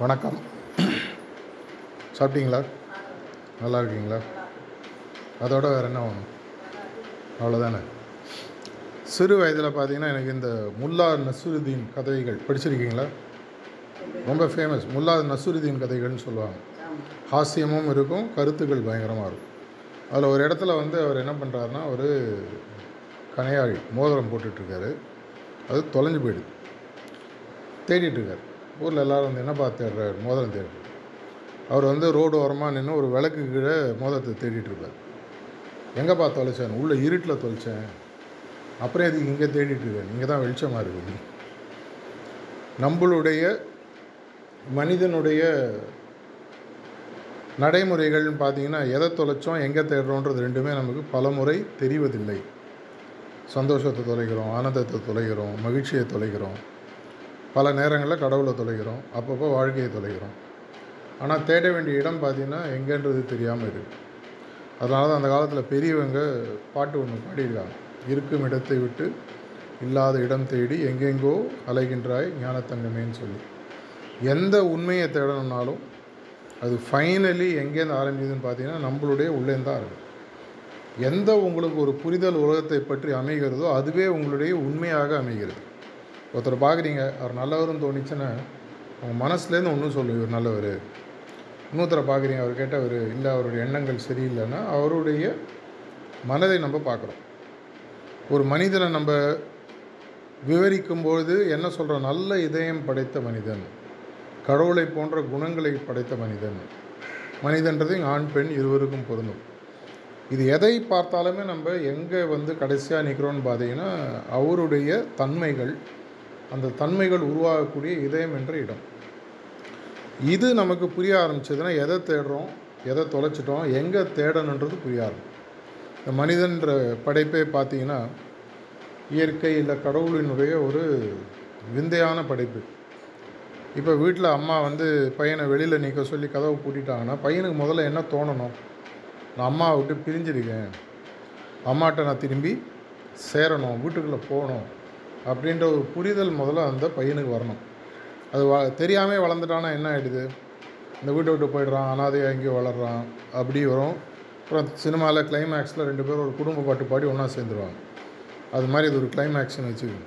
வணக்கம். சாப்பிட்டீங்களா? நல்லா இருக்கீங்களா? அதோட வேறு என்ன வேணும்? அவ்வளோதானே சிறு வயதில் பார்த்தீங்கன்னா எனக்கு இந்த முல்லா நசுருதீன் கதைகள் படிச்சிருக்கீங்களா? ரொம்ப ஃபேமஸ் முல்லா நசுருதீன் கதைகள்னு சொல்லுவாங்க. ஹாஸ்யமும் இருக்கும் கருத்துக்கள் பயங்கரமாக இருக்கும். அதில் ஒரு இடத்துல வந்து அவர் என்ன பண்ணுறாருன்னா ஒரு கனையாழி மோதிரம் போட்டுட்ருக்காரு அது தொலைஞ்சு போயிடுது. தேடிட்டுருக்காரு ஊரில் எல்லோரும் வந்து என்னப்பா தேடுறாரு மோதிரம் தேடுறாரு. அவர் வந்து ரோடு ஓரமாக நின்று ஒரு விளக்கு கீழே மோதிரத்தை தேடிட்டுருப்பார் எங்கேப்பா தொலைச்சேன்? உள்ளே இருட்டில் தொலைச்சேன். அப்புறம் எதுக்கு இங்கே தேடிட்டுருக்கேன் இங்கே தான் வெளிச்சமாக இருக்கு. நம்மளுடைய மனிதனுடைய நடைமுறைகள்னு பார்த்தீங்கன்னா எதை தொலைச்சோம் எங்கே தேடுறோன்றது ரெண்டுமே நமக்கு பல முறை தெரிவதில்லை. சந்தோஷத்தை தொலைகிறோம் ஆனந்தத்தை தொலைகிறோம் மகிழ்ச்சியை தொலைகிறோம் பல நேரங்களில் கடவுளை தொலைகிறோம் அப்பப்போ வாழ்க்கையை தொலைகிறோம். ஆனால் தேட வேண்டிய இடம் பார்த்திங்கன்னா எங்கேன்றது தெரியாமல் இருக்குது அதனால தான் அந்த காலத்தில் பெரியவங்க பாட்டு ஒன்று பாடியிருக்காங்க. இருக்கும் இடத்தை விட்டு இல்லாத இடம் தேடி எங்கெங்கோ அலைகின்றாய் ஞானத்தங்கமேன்னு சொல்லி. எந்த உண்மையை தேடணும்னாலும் அது ஃபைனலி எங்கேருந்து ஆரம்பிக்குதுன்னு பார்த்தீங்கன்னா நம்மளுடைய உள்ளேருந்து தான் எந்த உங்களுக்கு ஒரு புரிதல் உலகத்தை பற்றி அமைகிறதோ அதுவே உங்களுடைய உண்மையாக அமைகிறது. ஒருத்தர் பார்க்குறீங்க அவர் நல்லவர்னு தோணிச்சுன்னா அவங்க மனசுலேருந்து ஒன்றும் சொல்லும் இவர் நல்லவர். இன்னொருத்தரை பார்க்குறீங்க அவர் கேட்டவர் இல்லை அவருடைய எண்ணங்கள் சரியில்லைன்னா அவருடைய மனதை நம்ம பார்க்குறோம். ஒரு மனிதனை நம்ம விவரிக்கும்போது என்ன சொல்கிறோம் நல்ல இதயம் படைத்த மனிதன் கடவுளை போன்ற குணங்களை படைத்த மனிதன். மனிதன்றது ஆண் பெண் இருவருக்கும் பொருந்தும். இது எதை பார்த்தாலுமே நம்ம எங்கே வந்து கடைசியாக நிற்கிறோன்னு பார்த்தீங்கன்னா அவருடைய தன்மைகள் அந்த தன்மைகள் உருவாகக்கூடிய இதயம் என்ற இடம். இது நமக்கு புரிய ஆரம்பிச்சதுன்னா எதை தேடுறோம் எதை தொலைச்சிட்டோம் எங்கே தேடணுன்றது புரிய ஆரம்பிக்கும். இந்த மனிதன்ற படைப்பே பார்த்தீங்கன்னா இயற்கை இல்லை கடவுளினுடைய ஒரு விந்தையான படைப்பு. இப்போ வீட்டில் அம்மா வந்து பையனை வெளியில் நிற்க சொல்லி கதவை பூட்டிட்டாங்கன்னா பையனுக்கு முதல்ல என்ன தோணணும்? நான் அம்மாவை விட்டு பிரிஞ்சிருக்கேன். அம்மாட்ட நான் திரும்பி சேரணும் வீட்டுக்குள்ளே போகணும். அப்படின்ற ஒரு புரிதல் முதல்ல அந்த பையனுக்கு வரணும். அது வ தெரியாமல் வளர்ந்துட்டான்னா என்ன ஆகிடுது இந்த வீட்டை விட்டு போயிடுறான் அனாதையாக எங்கேயோ வளர்றான் அப்படி வரும். அப்புறம் சினிமாவில் கிளைமேக்ஸில் ரெண்டு பேரும் ஒரு குடும்ப பாட்டு பாடி ஒன்றா சேர்ந்துருவாங்க. அது மாதிரி இது ஒரு கிளைமேக்ஸ்னு வச்சுக்கோங்க.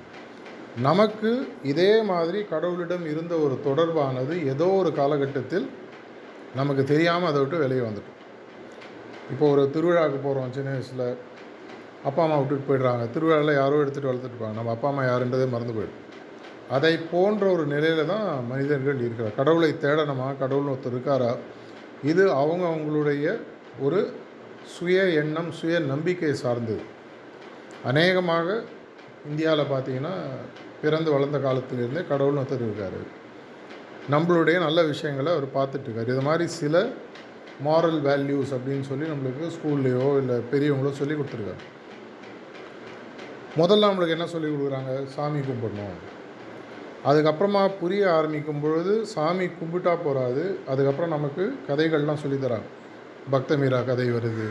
நமக்கு இதே மாதிரி கடவுளிடம் இருந்த ஒரு தொடர்பானது ஏதோ ஒரு காலகட்டத்தில் நமக்கு தெரியாமல் அதை விட்டு வெளியே வந்துட்டோம். இப்போ ஒரு திருவிழாவுக்கு போகிறோம் சின்ன வயசில். அப்பா அம்மா விட்டுட்டு போயிடுறாங்க. திருவிழாவில் யாரோ எடுத்துகிட்டு வளர்த்துட்டு இருப்பாங்க நம்ம அப்பா அம்மா யாருன்றதே மறந்து போயிடும். அதை போன்ற ஒரு நிலையில தான் மனிதர்கள் இருக்கிறார். கடவுளை தேடணுமா? கடவுள் ஒருத்தர் இருக்காரா? இது அவங்க அவங்களுடைய ஒரு சுய எண்ணம் சுய நம்பிக்கை சார்ந்தது. அநேகமாக இந்தியாவில் பார்த்தீங்கன்னா பிறந்து வளர்ந்த காலத்திலிருந்தே கடவுள்னு ஒருத்தர் இருக்கார். நம்மளுடைய நல்ல விஷயங்களை அவர் பார்த்துட்ருக்கார் இது மாதிரி சில மாரல் வேல்யூஸ் அப்படின்னு சொல்லி நம்மளுக்கு ஸ்கூல்லையோ இல்லை பெரியவங்களோ சொல்லி கொடுத்துருக்காரு. முதல்ல நம்மளுக்கு என்ன சொல்லி கொடுக்குறாங்க? சாமி கும்பிடணும். அதுக்கப்புறமா புரிய ஆரம்பிக்கும் பொழுது சாமி கும்பிட்டா போகாது அதுக்கப்புறம் நமக்கு கதைகள்லாம் சொல்லித்தராங்க பக்த மீரா கதை வருது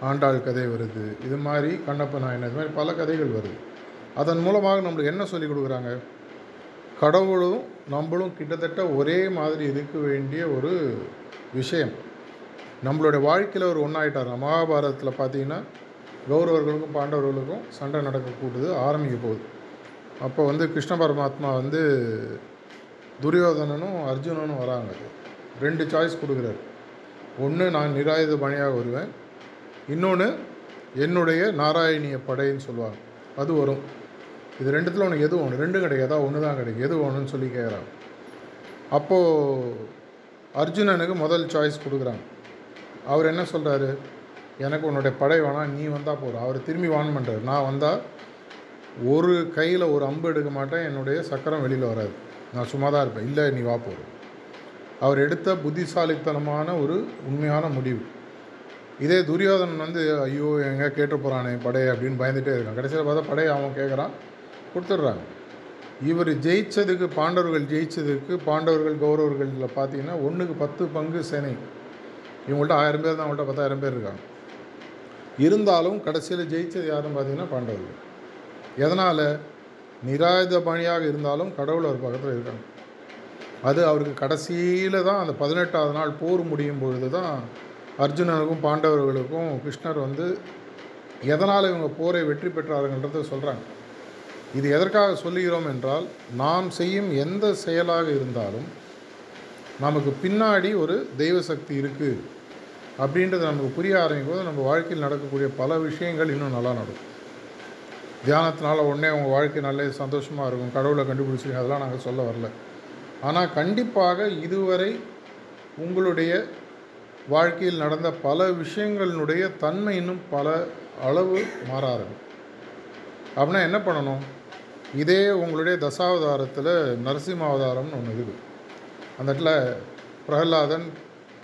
ஆண்டாள் கதை வருது இது மாதிரி கண்ணப்ப நாயனர் இது மாதிரி பல கதைகள் வருது. அதன் மூலமாக நம்மளுக்கு என்ன சொல்லி கொடுக்குறாங்க? கடவுளும் நம்மளும் கிட்டத்தட்ட ஒரே மாதிரி இருக்க வேண்டிய ஒரு விஷயம். நம்மளுடைய வாழ்க்கையில் ஒரு ஒன்றாயிட்டார் மகாபாரதத்தில் பார்த்தீங்கன்னா கௌரவர்களுக்கும் பாண்டவர்களுக்கும் சண்டை நடக்க கூட்டுது ஆரம்பிக்க போகுது. அப்போ வந்து கிருஷ்ண பரமாத்மா வந்து துரியோதனனும் அர்ஜுனனும் வராங்க. ரெண்டு சாய்ஸ் கொடுக்குறாரு. ஒன்று நான் நிராயுத பணியாக வருவேன். இன்னொன்று என்னுடைய நாராயணிய படைன்னு சொல்லுவாங்க. அது வரும். இது ரெண்டுத்தில் உனக்கு எது ஒன்று ரெண்டும் கிடைக்காதா? ஒன்று தான் கிடைக்கும். எது ஒன்றுன்னு சொல்லி கேட்குறாங்க அப்போது அர்ஜுனனுக்கு முதல் சாய்ஸ் கொடுக்குறாங்க. அவர் என்ன சொல்கிறாரு எனக்கு உன்னுடைய படை வேணாம் நீ வந்தால் போகிற அவர் திரும்பி வான் பண்ணுறாரு நான் வந்தால் ஒரு கையில் ஒரு அம்பு எடுக்க மாட்டேன் என்னுடைய சக்கரம் வெளியில் வராது. நான் சும்மா தான் இருப்பேன். இல்லை நீ வா போகிற அவர் எடுத்த புத்திசாலித்தனமான ஒரு உண்மையான முடிவு. இதே துரியோதனன் வந்து ஐயோ எங்கே கேட்டு போகிறானே படை அப்படின்னு பயந்துகிட்டே இருக்கான். கடைசியில் பார்த்தா படையை அவன் கேட்குறான் கொடுத்துட்றாங்க. இவர் ஜெயித்ததுக்கு பாண்டவர்கள் ஜெயித்ததுக்கு பாண்டவர்கள் கௌரவர்களில் பார்த்தீங்கன்னா ஒன்றுக்கு பத்து பங்கு சேனை. இவங்கள்ட்ட ஆயிரம் பேர் தான் அவங்கள்ட்ட பத்தாயிரம் பேர் இருக்காங்க. இருந்தாலும் கடைசியில் ஜெயித்தது யாருன்னு பார்த்தீங்கன்னா பாண்டவர்கள் எதனால்? நிராயுத பணியாக இருந்தாலும் கடவுள் ஒரு பக்கத்தில் இருக்காங்க. அது அவருக்கு கடைசியில் தான் அந்த பதினெட்டாவது நாள் போர் முடியும் பொழுது தான் அர்ஜுனனுக்கும் பாண்டவர்களுக்கும் கிருஷ்ணர் வந்து எதனால் இவங்க போரை வெற்றி பெற்றார்கள்ன்றதை சொல்கிறாங்க இது எதற்காக சொல்லுகிறோம் என்றால் நாம் செய்யும் எந்த செயலாக இருந்தாலும் நமக்கு பின்னாடி ஒரு தெய்வ சக்தி இருக்குது அப்படின்றது நமக்கு புரிய ஆரம்பிக்கும் போது நம்ம வாழ்க்கையில் நடக்கக்கூடிய பல விஷயங்கள் இன்னும் நல்லா நடக்கும். தியானத்தினால உடனே உங்கள் வாழ்க்கை நல்ல சந்தோஷமாக இருக்கும். கடவுளை கண்டுபிடிச்சிங்க அதெல்லாம் நாங்கள் சொல்ல வரல. ஆனால் கண்டிப்பாக இதுவரை உங்களுடைய வாழ்க்கையில் நடந்த பல விஷயங்களினுடைய தன்மை இன்னும் பல அளவு மாற ஆரம்பிக்கும். அப்படின்னா என்ன பண்ணணும்? இதே உங்களுடைய தசாவதாரத்தில் நரசிம்ம அவதாரம்னு ஒன்று இருக்குது. அந்த இடத்துல பிரகலாதன்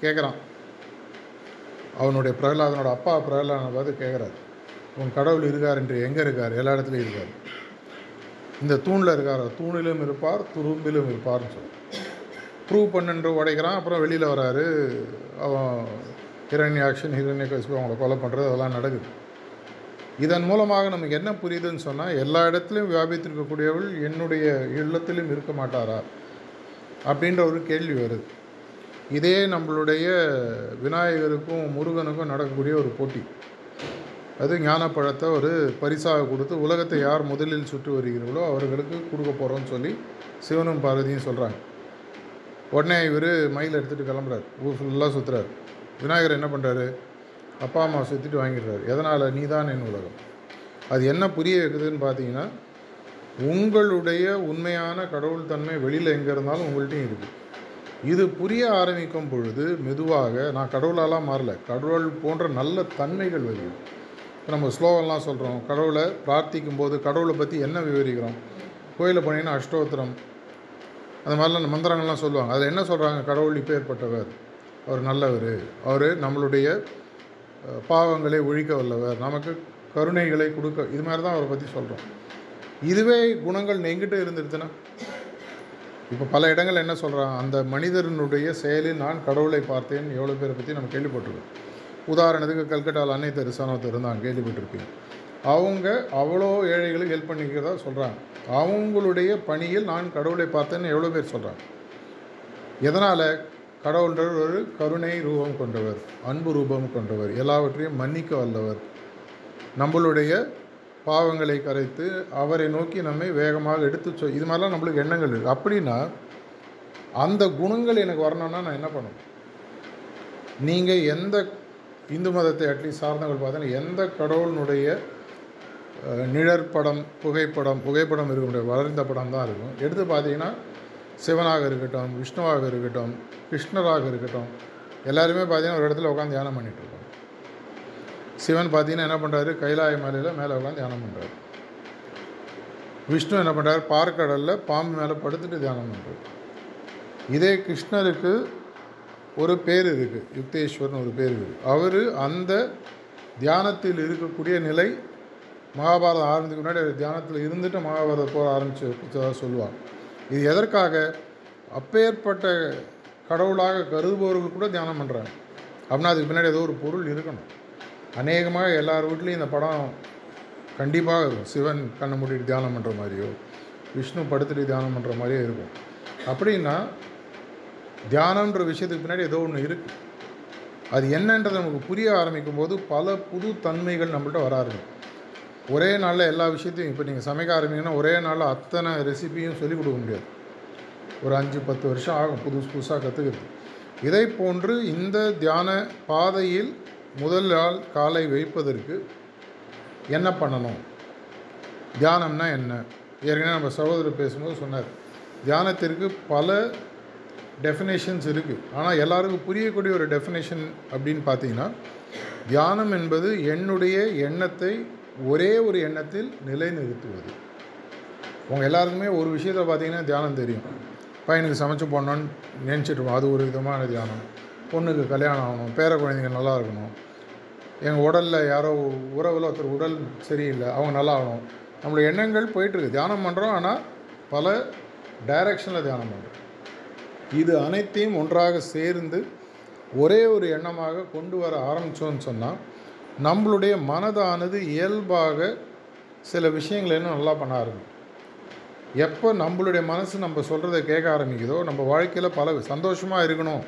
கேட்குறான் அவனுடைய பிரகலாதனோட அப்பா பிரகலாதனை பார்த்து கேட்குறாரு உன் கடவுள் இருக்கார் என்று எங்கே இருக்கார்? எல்லா இடத்துலையும் இருக்கார். இந்த தூணில் இருக்கார். தூணிலும் இருப்பார் துரும்பிலும் இருப்பார்னு சொல்லி. ப்ரூவ் பண்ணுன்று உடைக்கிறான். அப்புறம் வெளியில் வராரு. அவன் ஹிரண்யாக்ஷன் ஹிரண்ய கசிப்பு அவங்கள கொலை பண்ணுறது அதெல்லாம் நடக்குது. இதன் மூலமாக நமக்கு என்ன புரியுதுன்னு சொன்னால் எல்லா இடத்துலையும் வியாபித்திருக்கக்கூடியவள் என்னுடைய இல்லத்திலும் இருக்க மாட்டாரா? அப்படின்ற ஒரு கேள்வி வருது. இதே நம்மளுடைய விநாயகருக்கும் முருகனுக்கும் நடக்கக்கூடிய ஒரு போட்டி. அது ஞானப்பழத்தை ஒரு பரிசாக கொடுத்து உலகத்தை யார் முதலில் சுற்றி வருகிறீர்களோ அவர்களுக்கு கொடுக்க போகிறோம்னு சொல்லி சிவனும் பார்வதியும் சொல்கிறாங்க உடனே இவர் மயில் எடுத்துகிட்டு கிளம்புறாரு. ஊர் ஃபுல்லாக சுற்றுறாரு விநாயகர் என்ன பண்ணுறாரு அப்பா அம்மா சுற்றிட்டு வாங்கிடுறாரு. எதனால்? நீ தான் என் உலகம். அது என்ன புரிய வைக்குதுன்னு பார்த்தீங்கன்னா உங்களுடைய உண்மையான கடவுள் தன்மை வெளியில் எங்கே இருந்தாலும் உங்கள்கிட்டையும் இருக்குது இது புரிய ஆரம்பிக்கும் பொழுது மெதுவாக நான் கடவுளாலாம் மாறல. கடவுள் போன்ற நல்ல தன்மைகள் வருகிறது இப்போ நம்ம ஸ்லோகம்லாம் சொல்கிறோம் கடவுளை பிரார்த்திக்கும் போது கடவுளை பற்றி என்ன விவரிக்கிறோம்? கோயிலில் போனீங்கன்னா அஷ்டோத்திரம். அந்த மாதிரிலாம் மந்திரங்கள்லாம் சொல்லுவாங்க. அதில் என்ன சொல்கிறாங்க கடவுள் இப்பேற்பட்டவர் அவர் நல்லவர். அவர் நம்மளுடைய பாவங்களை ஒழிக்க வல்லவர். நமக்கு கருணைகளை கொடுக்க இது மாதிரி தான் அவரை பற்றி சொல்கிறோம் இதுவே குணங்கள் எங்கிட்ட இருந்துருச்சுன்னா இப்போ பல இடங்கள் என்ன சொல்கிறாங்க அந்த மனிதனுடைய செயலில் நான் கடவுளை பார்த்தேன். எவ்வளோ பேரை பற்றி நம்ம கேள்விப்பட்டிருக்கோம். உதாரணத்துக்கு கல்கட்டாவில் அன்னை தெரசானத்தை இருந்தாங்க கேள்விப்பட்டிருப்பீங்க. அவங்க அவ்வளோ ஏழைகளுக்கு ஹெல்ப் பண்ணிக்கிறதா சொல்கிறாங்க அவங்களுடைய பணியில் நான் கடவுளை பார்த்தேன்னு எவ்வளோ பேர் சொல்கிறாங்க எதனால்? கடவுள்ன்ற ஒரு கருணை ரூபம் கொண்டவர் அன்பு ரூபம் கொண்டவர் எல்லாவற்றையும் மன்னிக்க வல்லவர். நம்மளுடைய பாவங்களை கரைத்து அவரை நோக்கி நம்மை வேகமாக எடுத்து சொ இது மாதிரிலாம் நம்மளுக்கு எண்ணங்கள் இருக்குது அப்படின்னா அந்த குணங்கள் எனக்கு வரணும்னா நான் என்ன பண்ணணும்? நீங்கள் எந்த இந்து மதத்தை அட்லீஸ்ட் சார்ந்தவர்கள் பார்த்தீங்கன்னா எந்த கடவுளினுடைய நிழற்படம் புகைப்படம் புகைப்படம் இருக்கக்கூடிய வளர்ந்த படம் தான் இருக்கும். எடுத்து பார்த்தீங்கன்னா சிவனாக இருக்கட்டும் விஷ்ணுவாக இருக்கட்டும் கிருஷ்ணராக இருக்கட்டும் எல்லாருமே பார்த்தீங்கன்னா ஒரு இடத்துல உட்காந்து தியானம் பண்ணிட்டு சிவன் பார்த்தீங்கன்னா என்ன பண்ணுறாரு கைலாய மலையில் மேலே உட்காந்து தியானம் பண்ணுறாரு விஷ்ணு என்ன பண்ணுறாரு பார்க்கடலில் பாம்பு மேலே படுத்துட்டு தியானம் பண்ணுறாரு இதே கிருஷ்ணருக்கு ஒரு பேர் இருக்குது யுக்தேஸ்வர்னு ஒரு பேர் இருக்குது அவர் அந்த தியானத்தில் இருக்கக்கூடிய நிலை மகாபாரதம் ஆரம்பிக்கு முன்னாடி அவர் தியானத்தில் இருந்துட்டு மகாபாரத போக ஆரம்பித்து வச்சதாக சொல்லுவாங்க. இது எதற்காக? அப்பேற்பட்ட கடவுளாக கருதுபவர்கள் கூட தியானம் பண்ணுறாங்க அப்படின்னா அதுக்கு பின்னாடி ஏதோ ஒரு பொருள் இருக்கணும். அநேகமாக எல்லார் வீட்லேயும் இந்த படம் கண்டிப்பாக இருக்கும் சிவன் கண்ணை மூடிட்டு தியானம் பண்ணுற மாதிரியோ விஷ்ணு படுத்துட்டு தியானம் பண்ணுற மாதிரியோ இருக்கும். அப்படின்னா தியானன்ற விஷயத்துக்கு பின்னாடி ஏதோ ஒன்று இருக்குது அது என்னன்றது நமக்கு புரிய ஆரம்பிக்கும் போது பல புது தன்மைகள் நம்மள்ட்ட வர ஆரம்பிக்கும். ஒரே நாளில் எல்லா விஷயத்தையும் இப்போ நீங்கள் சமைக்க ஆரம்பிங்கன்னா ஒரே நாளில் அத்தனை ரெசிபியும் சொல்லிக் கொடுக்க முடியாது. ஒரு அஞ்சு பத்து வருஷம் ஆகும் புதுசு புதுசாக கற்றுக்கிறது இதை போன்று இந்த தியான பாதையில் முதல் நாள் காலை வைப்பதற்கு என்ன பண்ணணும்? தியானம்னா என்ன? ஏற்கனவே நம்ம சகோதரர் பேசும்போது சொன்னார். தியானத்திற்கு பல டெஃபினேஷன்ஸ் இருக்குது ஆனால் எல்லாருக்கும் புரியக்கூடிய ஒரு டெஃபினேஷன் அப்படின்னு பார்த்தீங்கன்னா தியானம் என்பது என்னுடைய எண்ணத்தை ஒரே ஒரு எண்ணத்தில் நிலைநிறுத்துவது. உங்கள் எல்லாருக்குமே ஒரு விஷயத்தை பார்த்தீங்கன்னா தியானம் தெரியும். பையனுக்கு சமைச்சு போடணும்னு நினச்சிட்டு அது ஒரு விதமான தியானம். பொண்ணுக்கு கல்யாணம் ஆகணும் பேர குழந்தைங்க நல்லா இருக்கணும். எங்கள் உடலில் யாரோ உறவில் ஒருத்தர் உடல் சரியில்லை அவங்க நல்லா ஆகணும். நம்மளுடைய எண்ணங்கள் போயிட்டுருக்கு. தியானம் பண்ணுறோம் ஆனால் பல டைரக்ஷனில் தியானம் பண்ணுறோம் இது அனைத்தையும் ஒன்றாக சேர்ந்து ஒரே ஒரு எண்ணமாக கொண்டு வர ஆரம்பித்தோன்னு சொன்னால் நம்மளுடைய மனதானது இயல்பாக சில விஷயங்களை இன்னும் நல்லா பண்ண ஆரம்பிக்கும். எப்போ நம்மளுடைய மனசு நம்ம சொல்கிறத கேட்க ஆரம்பிக்குதோ நம்ம வாழ்க்கையில் பல சந்தோஷமாக இருக்கணும்.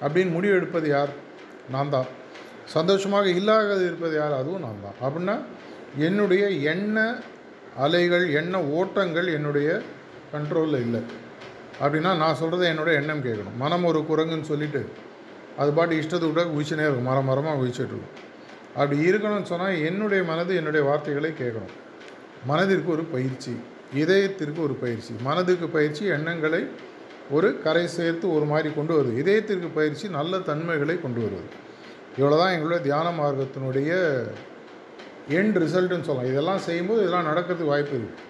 அப்படின்னு முடிவு எடுப்பது யார்? நான் தான். சந்தோஷமாக இல்லாத இருப்பது யார்? அதுவும் நான் தான். அப்படின்னா என்னுடைய எண்ண அலைகள் எண்ண ஓட்டங்கள் என்னுடைய கண்ட்ரோலில் இல்லை. அப்படின்னா நான் சொல்கிறத என்னுடைய எண்ணம் கேட்கணும். மனம் ஒரு குரங்குன்னு சொல்லிவிட்டு அது பாட்டு இஷ்டத்துக்கு கூட குவிச்சுனே இருக்கும். மரம் மரமாக குவிச்சிட்டு அப்படி இருக்கணும்னு சொன்னால் என்னுடைய மனது என்னுடைய வார்த்தைகளை கேட்கணும். மனதிற்கு ஒரு பயிற்சி. இதயத்திற்கு ஒரு பயிற்சி. மனதுக்கு பயிற்சி எண்ணங்களை ஒரு கரை சேர்த்து ஒரு மாதிரி கொண்டு வருது. இதயத்திற்கு பயிற்சி நல்ல தன்மைகளை கொண்டு வருவது இவ்வளோ தான் எங்களுடைய தியான மார்க்கத்தினுடைய எண்ட் ரிசல்ட்டுன்னு சொல்லலாம். இதெல்லாம் செய்யும்போது இதெல்லாம் நடக்கிறதுக்கு வாய்ப்பு இருக்குது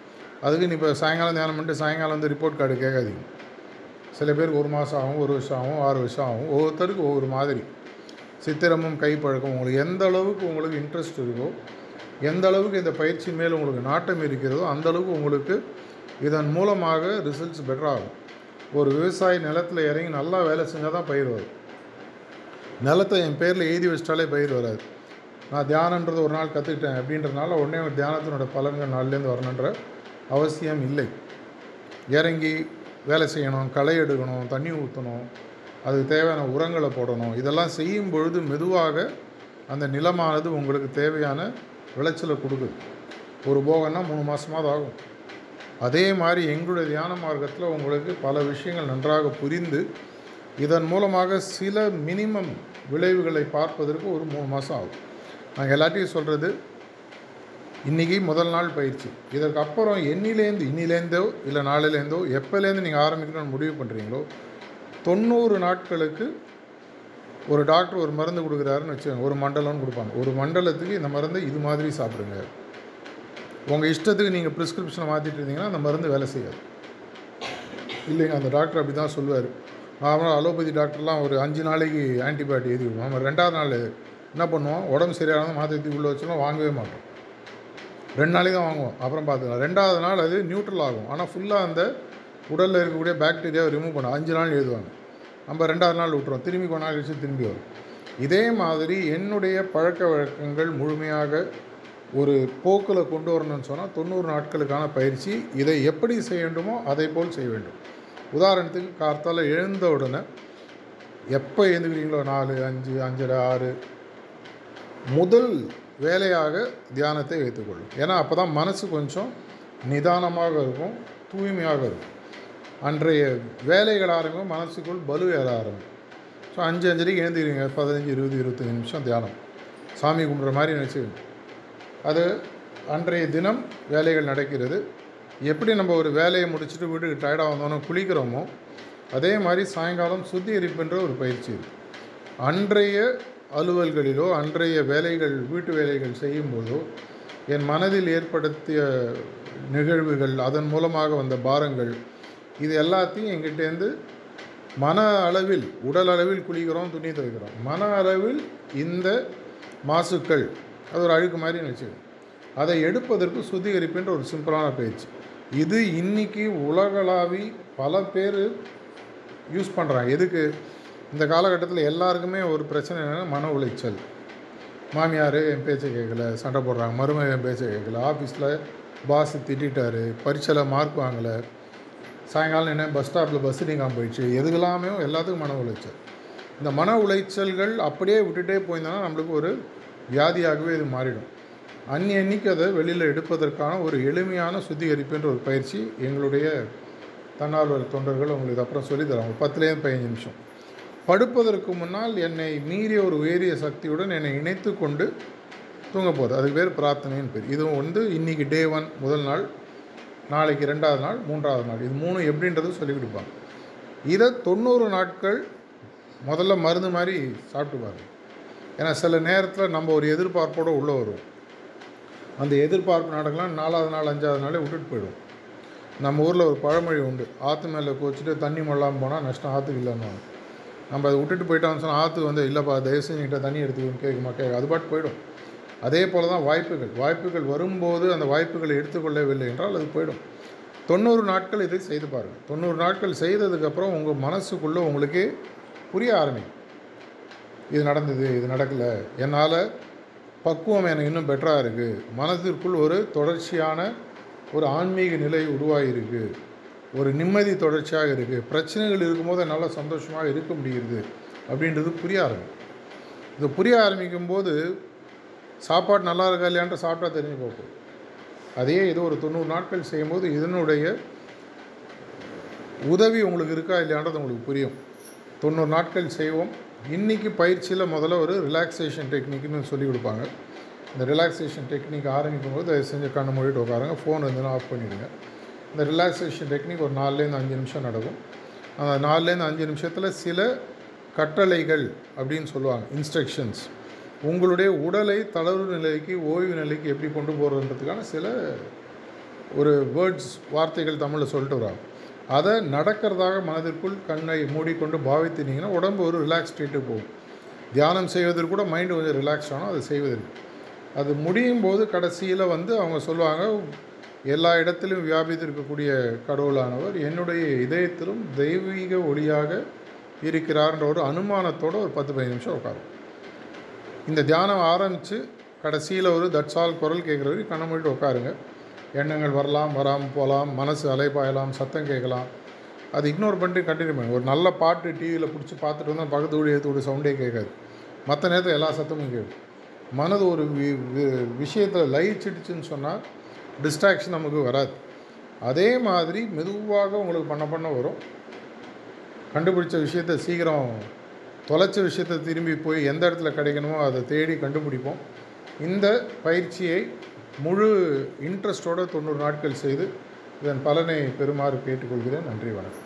அதுக்கு நீ இப்போ சாயங்காலம் தியானம் பண்ணிட்டு சாயங்காலம் வந்து ரிப்போர்ட் கார்டு கேட்காதீங்க. சில பேருக்கு ஒரு மாதம் ஆகும் ஒரு வருஷம் ஆகும் ஆறு வருஷம் ஆகும். ஒவ்வொருத்தருக்கு ஒவ்வொரு மாதிரி. சித்திரமும் கைப்பழக்கம் உங்களுக்கு எந்த அளவுக்கு உங்களுக்கு இன்ட்ரெஸ்ட் இருக்கோ எந்த அளவுக்கு இந்த பயிற்சி மேல் உங்களுக்கு நாட்டம் இருக்கிறதோ அந்த அளவுக்கு உங்களுக்கு இதன் மூலமாக ரிசல்ட்ஸ் பெட்டர் ஆகும். ஒரு விவசாயி நிலத்தில் இறங்கி நல்லா வேலை செஞ்சால் தான் பயிர் வரும். நிலத்தை என் பேரில் எழுதி வச்சிட்டாலே பயிர் வராது. நான் தியானன்றது ஒரு நாள் கற்றுக்கிட்டேன் அப்படின்றதுனால உடனே ஒரு தியானத்தினோட பலன்கள் நாள்லேருந்து வரணுன்ற அவசியம் இல்லை. இறங்கி வேலை செய்யணும் களை எடுக்கணும் தண்ணி ஊற்றணும் அதுக்கு தேவையான உரங்களை போடணும். இதெல்லாம் செய்யும் பொழுது மெதுவாக அந்த நிலமானது உங்களுக்கு தேவையான விளைச்சலை கொடுக்குது. ஒரு போகன்னா மூணு மாதமாவது ஆகும். அதே மாதிரி எங்களுடைய தியான மார்க்கத்தில் உங்களுக்கு பல விஷயங்கள் நன்றாக புரிந்து இதன் மூலமாக சில மினிமம் விளைவுகளை பார்ப்பதற்கு ஒரு மூணு மாதம் ஆகும். நாங்கள் எல்லாத்தையும் சொல்கிறது இன்றைக்கி முதல் நாள் பயிற்சி. இதற்கு அப்புறம் என்னிலேருந்து இன்னிலேருந்தோ இல்லை நாளிலேருந்தோ எப்போலேருந்து நீங்கள் ஆரம்பிக்கணும்னு முடிவு பண்ணுறீங்களோ தொண்ணூறு நாட்களுக்கு ஒரு டாக்டர் ஒரு மருந்து கொடுக்குறாருன்னு வச்சுக்கோங்க ஒரு மண்டலம்னு கொடுப்பாங்க. ஒரு மண்டலத்துக்கு இந்த மருந்தை இது மாதிரி சாப்பிடுங்க. உங்கள் இஷ்டத்துக்கு நீங்கள் ப்ரிஸ்கிரிப்ஷனை மாற்றிட்டு இருந்தீங்கன்னா அந்த மருந்து வேலை செய்யாது. இல்லைங்க அந்த டாக்டர் அப்படி தான் சொல்லுவார். நார்மலாக அலோபதி டாக்டர்லாம் ஒரு அஞ்சு நாளைக்கு ஆன்டிபயோட்டிக் எழுதி விடுவோம் நம்ம ரெண்டாவது நாள் என்ன பண்ணுவோம்? உடம்பு சரியான மாற்றி உள்ளே வச்சோம்னா வாங்கவே மாட்டோம். ரெண்டு நாளைக்கு தான் வாங்குவோம். அப்புறம் பார்த்துக்கலாம். ரெண்டாவது நாள் அது நியூட்ரல் ஆகும். ஆனால் ஃபுல்லாக அந்த உடலில் இருக்கக்கூடிய பாக்டீரியாவை ரிமூவ் பண்ண அஞ்சு நாள் எழுதுவாங்க. நம்ம ரெண்டாவது நாள் விட்டுருவோம். திரும்பி கொஞ்ச நாள் கழிச்சு திரும்பி வரும். இதே மாதிரி என்னுடைய பழக்க வழக்கங்கள் முழுமையாக ஒரு போக்கில் கொண்டு வரணும்னு சொன்னால் தொண்ணூறு நாட்களுக்கான பயிற்சி இதை எப்படி செய்ய வேண்டுமோ அதை போல் செய்ய வேண்டும். உதாரணத்துக்கு கார்த்தால எழுந்த உடனே எப்போ எழுந்துக்கிறீங்களோ நாலு அஞ்சு அஞ்சரை ஆறு முதல் வேலையாக தியானத்தை வைத்துக்கொள்ளும் ஏன்னா அப்போ தான் மனசு கொஞ்சம் நிதானமாக இருக்கும் தூய்மையாக இருக்கும். அன்றைய வேலைகள் ஆரம்பிக்கும் மனசுக்குள் பலு ஏற ஆரம்பிக்கும். ஸோ அஞ்சு அஞ்சரைக்கு எழுந்துக்கிறீங்க பதினஞ்சு இருபது இருபத்தஞ்சு நிமிஷம் தியானம். சாமி கும்பிட்ற மாதிரி நினச்சிக்கணும். அது அன்றைய தினம் வேலைகள் நடக்கிறது. எப்படி நம்ம ஒரு வேலையை முடிச்சுட்டு வீட்டுக்கு டயர்டாக வந்தோன்னே குளிக்கிறோமோ அதே மாதிரி சாயங்காலம் சுத்திகரிப்புன்ற ஒரு பயிற்சி இருக்குது அன்றைய அலுவல்களிலோ அன்றைய வேலைகள் வீட்டு வேலைகள் செய்யும்போதோ என் மனதில் ஏற்படுத்திய நிகழ்வுகள் அதன் மூலமாக வந்த பாரங்கள் இது எல்லாத்தையும் எங்கிட்டேருந்து மன அளவில் உடல் அளவில் குளிக்கிறோம் துணி துவைக்கிறோம். மன அளவில் இந்த மாசுக்கள் அது ஒரு அழுக்கு மாதிரி நினச்சிக்கணும் அதை எடுப்பதற்கு சுத்திகரிப்புன்ற ஒரு சிம்பிளான பயிற்சி இது இன்றைக்கி உலகளாவி பல பேர் யூஸ் பண்ணுறாங்க எதுக்கு? இந்த காலகட்டத்தில் எல்லாருக்குமே ஒரு பிரச்சனை என்னென்னா மன உளைச்சல். மாமியார் என் பேச்சை கேட்கல சண்டை போடுறாங்க மருமகன் என் பேச்சை கேட்கல ஆஃபீஸில் பாஸ் திட்டாரு பரீட்சையில் மார்க் வாங்கலை சாயங்காலம் என்ன பஸ் ஸ்டாப்பில் பஸ் நீங்காமல் போயிடுச்சு எதுக்கெல்லாமே எல்லாத்துக்கும் மன உளைச்சல். இந்த மன உளைச்சல்கள் அப்படியே விட்டுகிட்டே போயிருந்தோன்னா நம்மளுக்கு ஒரு வியாதியாகவே இது மாறிடும். அன்னி எண்ணிக்கை அதை வெளியில் எடுப்பதற்கான ஒரு எளிமையான சுத்திகரிப்புன்ற ஒரு பயிற்சி எங்களுடைய தன்னார்வலர் தொண்டர்கள் உங்களுக்கு அப்புறம் சொல்லி தராங்க பத்துலேருந்து பதினஞ்சு நிமிஷம். படுப்பதற்கு முன்னால் என்னை மீறிய ஒரு உயரிய சக்தியுடன் என்னை இணைத்து கொண்டு தூங்க போகுது அதுக்கு பேர் பிரார்த்தனைன்னு பேர். இதுவும் வந்து இன்றைக்கி டே ஒன் முதல் நாள் நாளைக்கு ரெண்டாவது நாள் மூன்றாவது நாள். இது மூணு எப்படின்றது சொல்லிக் கொடுப்பாங்க. இதை தொண்ணூறு நாட்கள் முதல்ல மருந்து மாதிரி சாப்பிட்டு பாருங்கள் ஏன்னா சில நேரத்தில் நம்ம ஒரு எதிர்பார்ப்போடு உள்ளே வருவோம். அந்த எதிர்பார்ப்பு நடக்கலாம் நாலாவது நாள் அஞ்சாவது நாளே விட்டுட்டு போயிடும் நம்ம ஊரில் ஒரு பழமொழி உண்டு ஆற்று மேலே கோச்சிட்டு தண்ணி மொழாமல் போனால் நஷ்டம் ஆற்றுக்கு இல்லைன்னு. நம்ம அதை விட்டுட்டு போயிட்டோம்னு சொன்னால் ஆற்றுக்கு வந்து இல்லைப்பா தயவு செஞ்சுக்கிட்ட தண்ணி எடுத்துக்கணும் கேட்குமா? கேட்க அது பாட்டு போயிடும். அதே போல் தான் வாய்ப்புகள். வாய்ப்புகள் வரும்போது அந்த வாய்ப்புகளை எடுத்துக்கொள்ளவில்லை என்றால் அது போயிடும். தொண்ணூறு நாட்கள் இதை செய்து பாருங்கள் தொண்ணூறு நாட்கள் செய்ததுக்கப்புறம் உங்கள் மனசுக்குள்ளே உங்களுக்கே புரிய ஆரம்பிக்கும். இது நடந்தது இது நடக்கலை. என்னால் பக்குவம் எனக்கு இன்னும் பெட்டராக இருக்குது மனதிற்குள் ஒரு தொடர்ச்சியான ஒரு ஆன்மீக நிலை உருவாகிருக்கு ஒரு நிம்மதி தொடர்ச்சியாக இருக்குது பிரச்சனைகள் இருக்கும்போது நல்லா சந்தோஷமாக இருக்க முடிகிறது அப்படின்றது புரிய ஆரம்பிக்கும். இது புரிய ஆரம்பிக்கும் போது சாப்பாடு நல்லா இருக்கா இல்லையான்ற சாப்பிட்டா தெரிஞ்சு போகும். அதே இது ஒரு தொண்ணூறு நாட்கள் செய்யும்போது இதனுடைய உதவி உங்களுக்கு இருக்கா இல்லையான்றது உங்களுக்கு புரியும். தொண்ணூறு நாட்கள் செய்வோம். இன்றைக்கி பயிற்சியில் முதல்ல ஒரு ரிலாக்ஸேஷன் டெக்னிக்னு சொல்லி கொடுப்பாங்க. இந்த ரிலாக்ஸேஷன் டெக்னிக் ஆரம்பிக்கும் போது தயவு செஞ்சு கண்ணு மூடிட்டு உட்காருங்க. ஃபோன் இருந்தாலும் ஆஃப் பண்ணிவிடுங்க இந்த ரிலாக்ஸேஷன் டெக்னிக் ஒரு நாலுலேருந்து அஞ்சு நிமிஷம் நடக்கும். அந்த நாலுலேருந்து அஞ்சு நிமிஷத்தில் சில கட்டளைகள் அப்படின்னு சொல்லுவாங்க. இன்ஸ்ட்ரக்ஷன்ஸ் உங்களுடைய உடலை தளர்வு நிலைக்கு ஓய்வு நிலைக்கு எப்படி கொண்டு போகிறதுன்றதுக்கான சில ஒரு வேர்ட்ஸ் வார்த்தைகள் தமிழில் சொல்லிட்டு வராங்க. அதை நடக்கிறதாக மனதிற்குள் கண்ணை மூடிக்கொண்டு பாவித்தினீங்கன்னா உடம்பு ஒரு ரிலாக்ஸ் ஸ்டேட்டுக்கு போகும். தியானம் செய்வதற்கு கூட மைண்டு கொஞ்சம் ரிலாக்ஸ் ஆகணும் அதை செய்வதற்கு அது முடியும் போது கடைசியில் வந்து அவங்க சொல்லுவாங்க எல்லா இடத்திலும் வியாபித்திருக்கக்கூடிய கடவுளானவர் என்னுடைய இதயத்திலும் தெய்வீக ஒளியாக இருக்கிறார்ன்ற ஒரு அனுமானத்தோடு ஒரு பத்து பதினஞ்சு நிமிஷம் உட்காரும். இந்த தியானம் ஆரம்பித்து கடைசியில் ஒரு தட்சால் குரல் கேட்குற வரைக்கும் கண்ணை மூடிட்டு உட்காருங்க. எண்ணங்கள் வரலாம் வராமல் போகலாம் மனசு அலைப்பாயலாம் சத்தம் கேட்கலாம். அது இக்னோர் பண்ணிட்டு கண்டினியூ பண்ணி. ஒரு நல்ல பாட்டு டிவியில் பிடிச்சி பார்த்துட்டு வந்தால் பக்கத்து வீடு ஏற்று சவுண்டே கேட்காது. மற்ற நேரத்தில் எல்லா சத்தமும் கேட்கும். மனது ஒரு வி விஷயத்தில் லயிச்சிடுச்சுன்னு சொன்னால் டிஸ்ட்ராக்ஷன் நமக்கு வராது. அதே மாதிரி மெதுவாக உங்களுக்கு பண்ண பண்ண வரும். கண்டுபிடிச்ச விஷயத்த சீக்கிரம் தொலைச்ச விஷயத்தை திரும்பி போய் எந்த இடத்துல கிடைக்கணுமோ அதை தேடி கண்டுபிடிப்போம். இந்த பயிற்சியை முழு இன்ட்ரெஸ்டோடு தொண்ணூறு நாட்கள் செய்து இதன் பலனை பெறுமாறு கேட்டுக்கொள்கிறேன். நன்றி வணக்கம்.